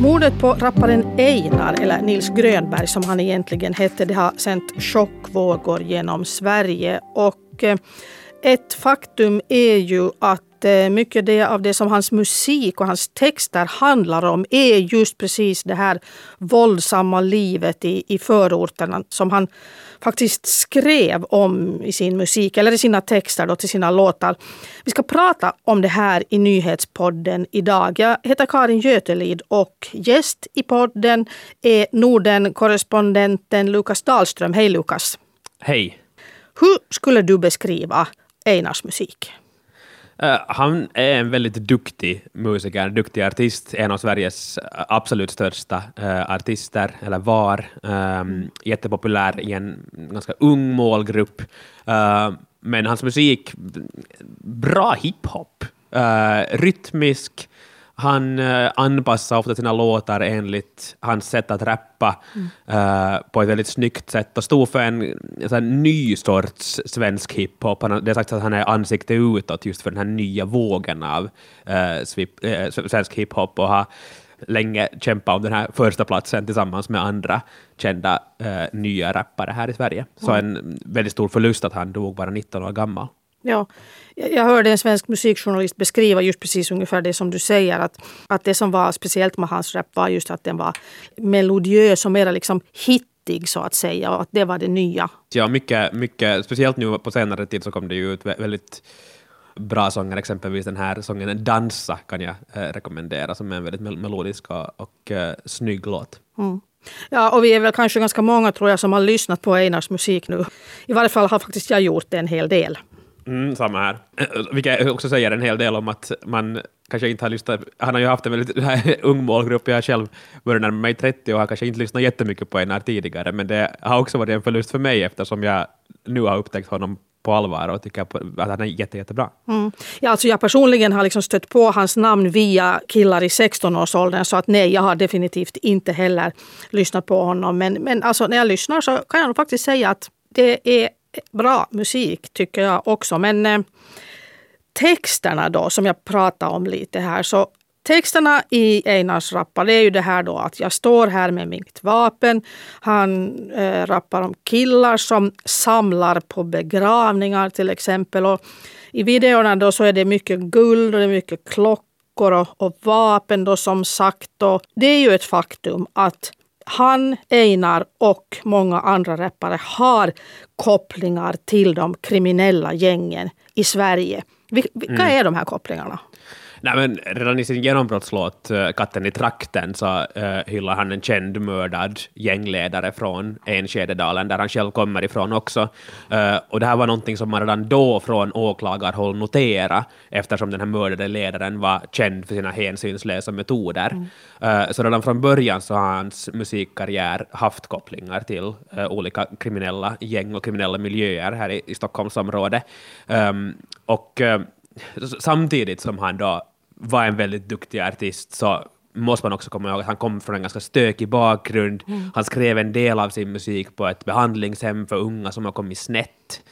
Mordet på rapparen Einar, eller Nils Grönberg som han egentligen hette, det har sänt chockvågor genom Sverige. Och eh, ett faktum är ju att eh, mycket av det som hans musik och hans texter handlar om är just precis det här våldsamma livet i, i förorterna som han faktiskt skrev om i sin musik eller i sina texter då, till sina låtar. Vi ska prata om det här i Nyhetspodden idag. Jag heter Karin Götelid och gäst i podden är Norden-korrespondenten Lukas Dahlström. Hej Lukas! Hej! Hur skulle du beskriva Einars musik? Uh, han är en väldigt duktig musiker, duktig artist, en av Sveriges äh, absolut största uh, artister, eller var. Um, jättepopulär i en ganska ung målgrupp. Uh, men hans musik, bra hiphop, rytmisk, han uh, anpassar ofta sina låtar enligt hans sätt att rappa mm. uh, på ett väldigt snyggt sätt och stod för en, en ny sorts svensk hiphop. Han, det är sagt att han är ansikte utåt just för den här nya vågen av uh, svip, svensk hiphop och har länge kämpat om den här första platsen tillsammans med andra kända nya rappare här i Sverige. Så mm. en väldigt stor förlust att han dog bara 19 år gammal. Ja, jag hörde en svensk musikjournalist beskriva just precis ungefär det som du säger. Att, att det som var speciellt med hans rap var just att den var melodiös och mer liksom hittig så att säga. Och att det var det nya. Ja, mycket, mycket, speciellt nu på senare tid så kom det ju ut väldigt bra sånger, exempelvis den här sången Dansa kan jag eh, rekommendera som är en väldigt melodisk och, och eh, snygg låt. Mm. Ja, och vi är väl kanske ganska många tror jag som har lyssnat på Einars musik nu. I varje fall har faktiskt jag gjort det en hel del. Mm, samma här. Vilket också säger en hel del om att man kanske inte har lyssnat. Han har ju haft en väldigt ung målgrupp. Jag själv börjar närma mig 30 och har kanske inte lyssnat jättemycket på Einar tidigare, men det har också varit en förlust för mig eftersom jag nu har upptäckt honom på allvar och tycker att han är jätte, jättebra. Mm. Ja, alltså jag personligen har liksom stött på hans namn via killar i 16-årsåldern så att nej, jag har definitivt inte heller lyssnat på honom. Men, men alltså, när jag lyssnar så kan jag nog faktiskt säga att det är bra musik tycker jag också. Men eh, texterna då som jag pratade om lite här. Så Texterna i Einars rappar det är ju det här då att jag står här med mitt vapen. Han eh, rappar om killar som samlar på begravningar till exempel. Och I videorna då så är det mycket guld och det är mycket klockor och, och vapen då som sagt. Och det är ju ett faktum att han, Einar och många andra rappare har kopplingar till de kriminella gängen i Sverige. Vilka mm. är de här kopplingarna? Nej, men redan i sin genombrottslåt uh, Katten i trakten så uh, hyllar han en känd mördad gängledare från Enskededalen, där han själv kommer ifrån också. Uh, och det här var någonting som man redan då från åklagarhåll notera eftersom den här mördade ledaren var känd för sina hänsynslösa metoder. Mm. Uh, så redan från början så har hans musikkarriär haft kopplingar till olika kriminella gäng och kriminella miljöer här i, i Stockholmsområdet. Um, och samtidigt som han då var en väldigt duktig artist så måste man också komma ihåg att han kom från en ganska stökig bakgrund. Mm. Han skrev en del av sin musik på ett behandlingshem för unga som har kommit snett.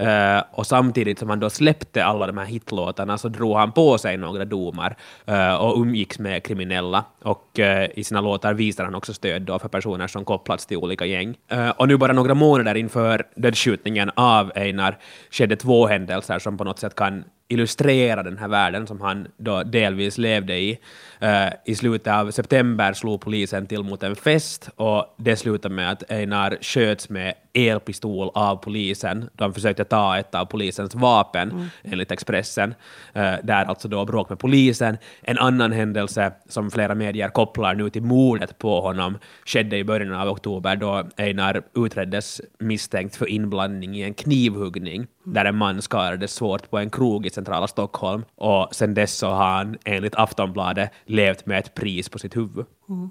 Uh, och samtidigt som han då släppte alla de här hitlåtarna så drog han på sig några domar uh, och umgicks med kriminella. Och uh, i sina låtar visar han också stöd då för personer som kopplats till olika gäng. och nu bara några månader inför dödsskjutningen av Einar skedde två händelser som på något sätt kan illustrera den här världen som han då delvis levde i. Uh, I slutet av september slog polisen till mot en fest och det slutade med att Einar sköts med elpistol av polisen. De försökte ta ett av polisens vapen, mm. enligt Expressen. Uh, där alltså då bråk med polisen. En annan händelse som flera medier kopplar nu till mordet på honom skedde i början av oktober då Einar utreddes misstänkt för inblandning i en knivhuggning där en man skadades svårt på en krog i centrala Stockholm. Och sen dess så har han enligt Aftonbladet levt med ett pris på sitt huvud. Mm.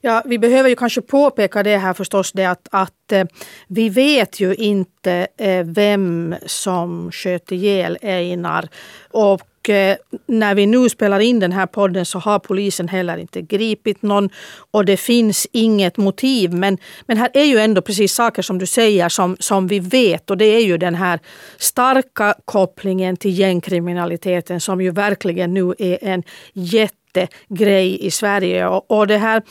Ja, vi behöver ju kanske påpeka det här förstås, det att, att eh, vi vet ju inte eh, vem som sköt ihjäl Einar. Och och eh, när vi nu spelar in den här podden så har polisen heller inte gripit någon och det finns inget motiv. Men, men här är ju ändå precis saker som du säger som, som vi vet och det är ju den här starka kopplingen till gängkriminaliteten som ju verkligen nu är en jättegrej i Sverige. Och, och det här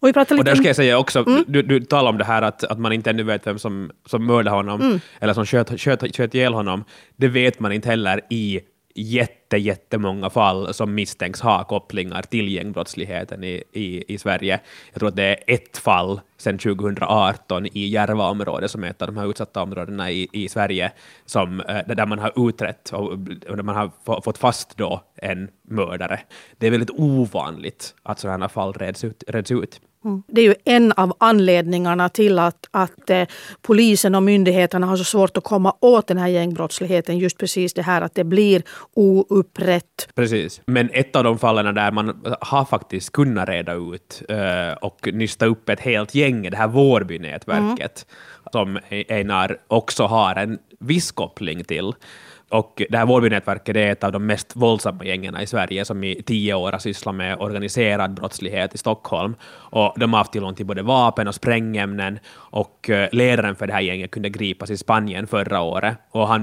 och, vi pratar lite och där ska jag säga också, mm. du, du talar om det här att, att man inte ännu vet vem som, som mördade honom, mm. eller som sköt, sköt, sköt ihjäl honom. Det vet man inte heller i jätte, jättemånga fall som misstänks ha kopplingar till gängbrottsligheten i, i, i Sverige. Jag tror att det är ett fall sedan 2018 i Järvaområdet, som är ett av de här utsatta områdena i, i Sverige, som, eh, där man har utrett och där man har fått fast då en mördare. Det är väldigt ovanligt att sådana fall reds ut. Reds ut. Mm. Det är ju en av anledningarna till att, att eh, polisen och myndigheterna har så svårt att komma åt den här gängbrottsligheten. Just precis det här att det blir oupprätt. Precis. Men ett av de fallen där man har faktiskt kunnat reda ut eh, och nysta upp ett helt gäng, det här Vårbynätverket, mm. som Einar också har en viss koppling till. Och det här Vårbynätverket är ett av de mest våldsamma gängen i Sverige som i tio år har sysslat med organiserad brottslighet i Stockholm. Och de har haft tillgång till både vapen och sprängämnen och eh, ledaren för det här gänget kunde gripas i Spanien förra året och han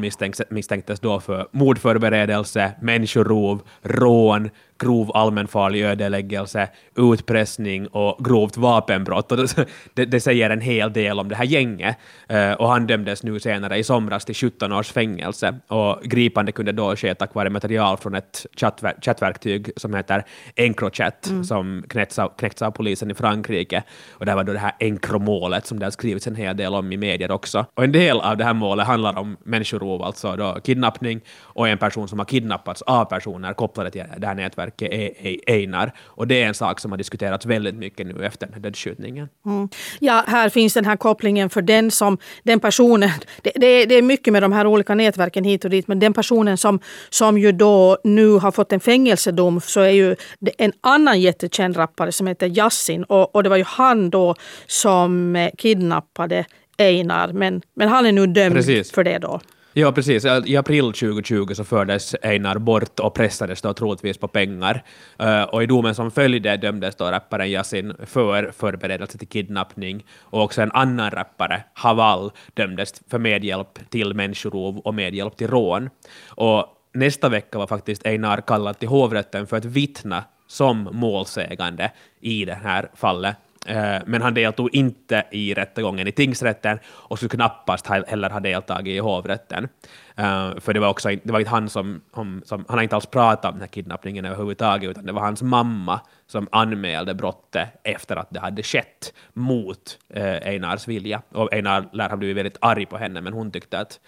misstänktes då för mordförberedelse, människorov, rån, grov allmänfarlig ödeläggelse, utpressning och grovt vapenbrott. Och det, det, säger en hel del om det här gänget. Uh, och han dömdes nu senare i somras till 17 års fängelse. Och gripande kunde då ske tack vare material från ett chattver chattverktyg som heter Encrochat, mm. som knäckts av, knäckts av polisen i Frankrike. Och det var då det här Encromålet som det har skrivits en hel del om i medier också. Och en del av det här målet handlar om människorov, alltså då kidnappning, och en person som har kidnappats av personer kopplade till det här nätverket nätverket Einar. Och det är en sak som har diskuterats väldigt mycket nu efter den här dödsskjutningen. Mm. Ja, här finns den här kopplingen för den som, den personen, det, det, det, är mycket med de här olika nätverken hit och dit, men den personen som, som ju då nu har fått en fängelsedom så är ju en annan jättekänd rappare som heter Yassin och, och det var ju han då som kidnappade Einar, men, men han är nu dömd Precis. för det då. Ja, precis. I april 2020 så fördes Einar bort och pressades då troligtvis på pengar. Uh, och i domen som följde dömdes då rapparen Yasin för förberedelse till kidnappning och också en annan rappare, Haval, dömdes för medhjälp till människorov och medhjälp till rån. Och nästa vecka var faktiskt Einar kallad till hovrätten för att vittna som målsägande i det här fallet. Eh, men han deltog inte i rättegången i tingsrätten och skulle knappast heller ha deltagit i hovrätten. Eh, för det var, också, det var inte han som, som, som, Han har inte alls pratat om den här kidnappningen överhuvudtaget, utan det var hans mamma som anmälde brottet efter att det hade skett mot eh, Einars vilja. Och Einar lär ha blivit väldigt arg på henne, men hon tyckte att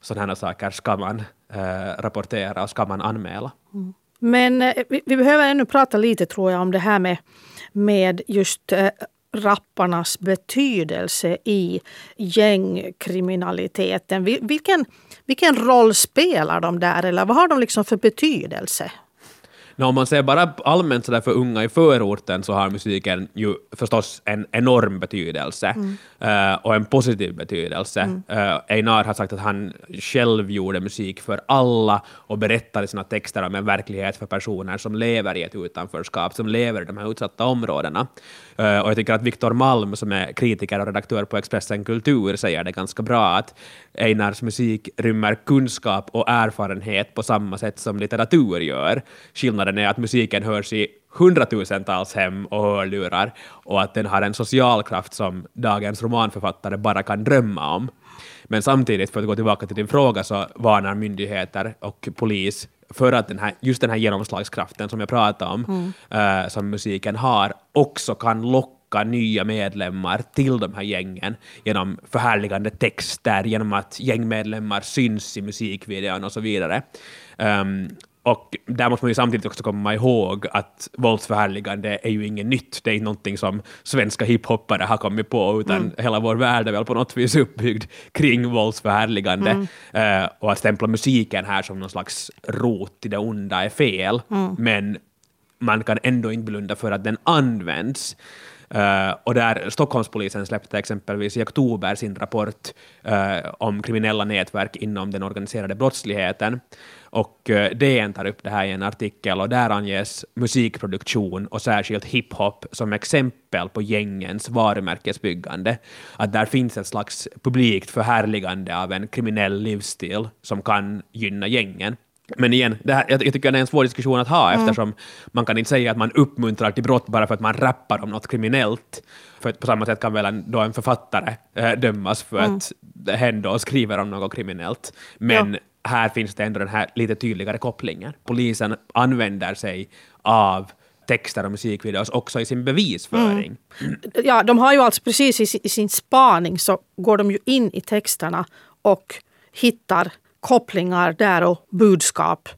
sådana här saker ska man rapportera och ska man anmäla. Mm. Men vi, vi behöver ännu prata lite, tror jag, om det här med med just eh, rapparnas betydelse i gängkriminaliteten. Vilken, vilken roll spelar de där eller vad har de liksom för betydelse? No, om man ser bara allmänt sådär för unga i förorten så har musiken ju förstås en enorm betydelse mm. uh, och en positiv betydelse. Mm. Uh, Einar har sagt att han själv gjorde musik för alla och berättade sina texter om en verklighet för personer som lever i ett utanförskap, som lever i de här utsatta områdena. Uh, och jag tycker att Viktor Malm, som är kritiker och redaktör på Expressen Kultur, säger det ganska bra, att Einars musik rymmer kunskap och erfarenhet på samma sätt som litteratur gör. Skillnaden är att musiken hörs i hundratusentals hem och hörlurar och att den har en social kraft som dagens romanförfattare bara kan drömma om. Men samtidigt, för att gå tillbaka till din fråga, så varnar myndigheter och polis för att den här, just den här genomslagskraften som jag pratade om, mm. uh, som musiken har, också kan locka nya medlemmar till de här gängen genom förhärligande texter, genom att gängmedlemmar syns i musikvideon och så vidare. Um, och där måste man ju samtidigt också komma ihåg att våldsförhärligande är ju inget nytt. Det är inte någonting som svenska hiphoppare har kommit på, utan mm. hela vår värld är väl på något vis uppbyggd kring våldsförhärligande. Mm. Uh, och att stämpla musiken här som någon slags rot till det onda är fel, mm. men man kan ändå inte blunda för att den används. Uh, och där Stockholmspolisen släppte exempelvis i oktober sin rapport uh, om kriminella nätverk inom den organiserade brottsligheten. Och uh, DN tar upp det här i en artikel och där anges musikproduktion och särskilt hiphop som exempel på gängens varumärkesbyggande. Att där finns ett slags publikt förhärligande av en kriminell livsstil som kan gynna gängen. Men igen, det här, jag, jag tycker det är en svår diskussion att ha mm. eftersom man kan inte säga att man uppmuntrar till brott bara för att man rappar om något kriminellt. För på samma sätt kan väl en, då en författare äh, dömas för mm. att hen då skriver om något kriminellt. Men ja. här finns det ändå den här lite tydligare kopplingen. Polisen använder sig av texter och musikvideos också i sin bevisföring. Mm. Ja, de har ju alltså precis i, i sin spaning så går de ju in i texterna och hittar kopplingar där och budskap.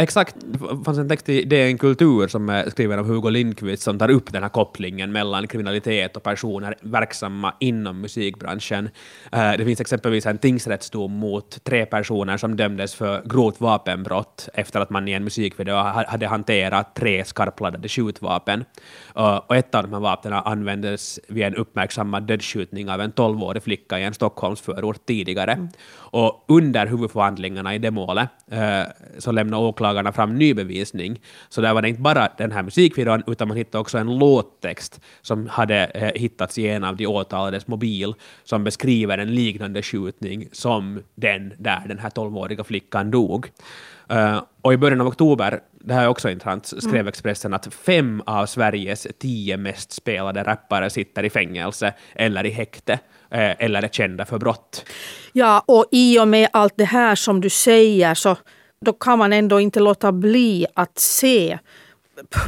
Exakt, det fanns en text i DN Kultur som är skriven av Hugo Lindqvist som tar upp den här kopplingen mellan kriminalitet och personer verksamma inom musikbranschen. Eh, det finns exempelvis en tingsrättsdom mot tre personer som dömdes för grovt vapenbrott efter att man i en musikvideo hade hanterat tre skarpladdade skjutvapen. Och ett av de här vapnen användes vid en uppmärksammad dödsskjutning av en tolvårig flicka i en Stockholmsförort tidigare. Mm. Och under huvudförhandlingarna i det målet eh, så lämnade åklagarna fram ny bevisning. Så där var det inte bara den här musikvideon, utan man hittade också en låttext som hade eh, hittats i en av de åtalades mobil, som beskriver en liknande skjutning som den där den här tolvåriga flickan dog. Uh, och i början av oktober, det här är också intressant, skrev mm. Expressen att fem av Sveriges tio mest spelade rappare sitter i fängelse eller i häkte uh, eller är kända för brott. Ja, och i och med allt det här som du säger så då kan man ändå inte låta bli att se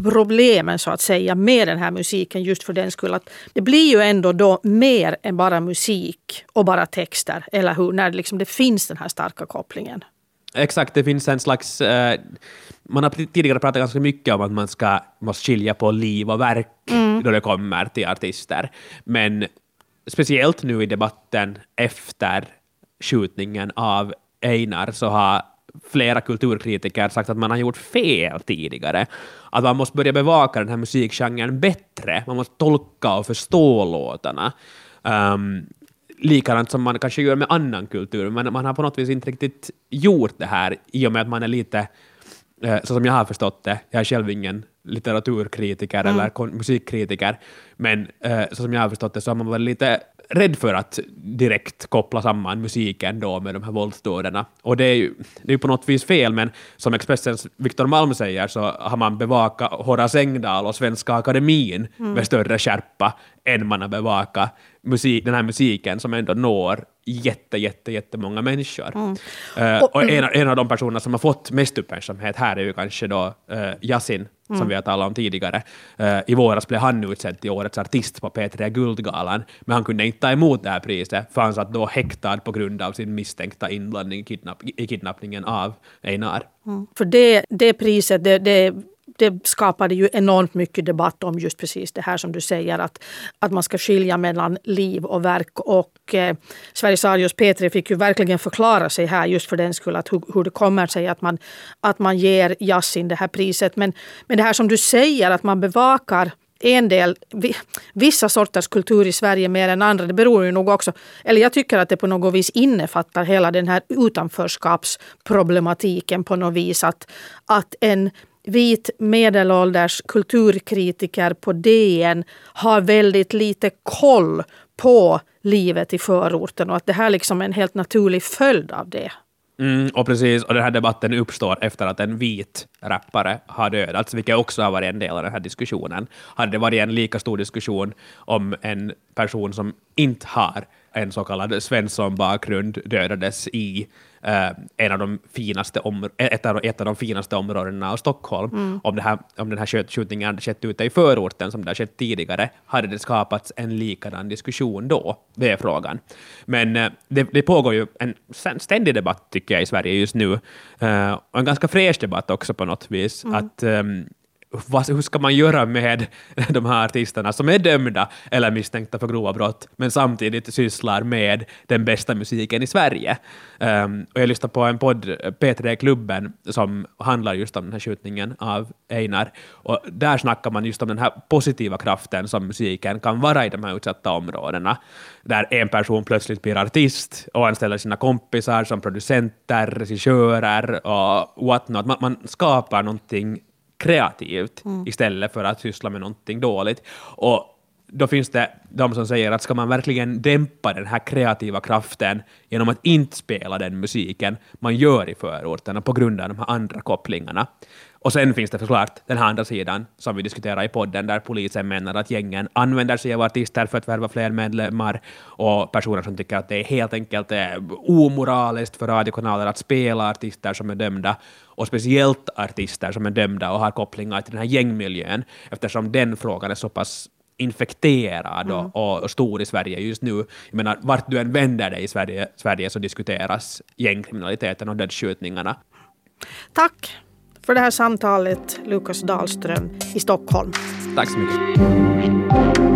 problemen så att säga med den här musiken just för den skull att det blir ju ändå då mer än bara musik och bara texter, eller hur? När det, liksom, det finns den här starka kopplingen. Exakt, det finns en slags... Eh, man har tidigare pratat ganska mycket om att man ska, måste skilja på liv och verk mm. då det kommer till artister. Men speciellt nu i debatten efter skjutningen av Einar så har flera kulturkritiker sagt att man har gjort fel tidigare. Att man måste börja bevaka den här musikgenren bättre. Man måste tolka och förstå låtarna. Um, likadant som man kanske gör med annan kultur, men man har på något vis inte riktigt gjort det här i och med att man är lite, eh, så som jag har förstått det, jag är själv ingen litteraturkritiker mm. eller musikkritiker, men eh, så som jag har förstått det så har man varit lite rädd för att direkt koppla samman musiken då med de här våldsdåderna. Och det är ju det är på något vis fel, men som Expressens Viktor Malm säger så har man bevakat Horace Engdahl och Svenska Akademin mm. med större skärpa än man har bevakat musik, den här musiken som ändå når jätte, jätte, jättemånga människor. Mm. Uh, och en, en av de personerna som har fått mest uppmärksamhet här är ju kanske då uh, Yasin, mm. som vi har talat om tidigare. Uh, I våras blev han utsedd till årets artist på P3 Guldgalan, men han kunde inte ta emot det här priset, för han satt då häktad på grund av sin misstänkta inblandning i, kidnapp, i kidnappningen av Einar. Mm. För det, det priset, det, det det skapade ju enormt mycket debatt om just precis det här som du säger att, att man ska skilja mellan liv och verk. Och eh, Sveriges Radios P3 fick ju verkligen förklara sig här just för den skull att hur, hur det kommer sig att man, att man ger Yasin det här priset. Men, men det här som du säger att man bevakar en del, vissa sorters kultur i Sverige mer än andra. Det beror ju nog också, eller jag tycker att det på något vis innefattar hela den här utanförskapsproblematiken på något vis. Att, att en vit medelålders kulturkritiker på DN har väldigt lite koll på livet i förorten och att det här liksom är en helt naturlig följd av det. Mm, och precis, och den här debatten uppstår efter att en vit rappare har dödats, vilket också har varit en del av den här diskussionen. Hade det varit en lika stor diskussion om en person som inte har en så kallad Svensson-bakgrund dödades i Uh, en av de finaste ett, av, ett av de finaste områdena av Stockholm. Mm. Om, det här, om den här skjutningen hade skett ute i förorten, som det har skett tidigare, hade det skapats en likadan diskussion då? Det är frågan. Men uh, det, det, pågår ju en ständig debatt, tycker jag, i Sverige just nu. Uh, och en ganska fräsch debatt också på något vis. Mm. Att um, vad, hur ska man göra med de här artisterna som är dömda eller misstänkta för grova brott, men samtidigt sysslar med den bästa musiken i Sverige. Um, och jag lyssnade på en podd, P3-klubben, som handlar just om den här skjutningen av Einar, och där snackar man just om den här positiva kraften som musiken kan vara i de här utsatta områdena, där en person plötsligt blir artist och anställer sina kompisar som producenter, regissörer och whatnot. Man, man skapar någonting kreativt mm. istället för att syssla med någonting dåligt. Och då finns det de som säger att ska man verkligen dämpa den här kreativa kraften genom att inte spela den musiken man gör i förorterna på grund av de här andra kopplingarna. Och sen finns det såklart den här andra sidan som vi diskuterar i podden där polisen menar att gängen använder sig av artister för att värva fler medlemmar och personer som tycker att det är helt enkelt är omoraliskt för radiokanaler att spela artister som är dömda och speciellt artister som är dömda och har kopplingar till den här gängmiljön eftersom den frågan är så pass infekterad mm. och, och, stor i Sverige just nu. Jag menar, vart du än vänder dig i Sverige, Sverige så diskuteras gängkriminaliteten och dödsskjutningarna. Tack för det här samtalet, Lukas Dahlström i Stockholm. Tack så mycket.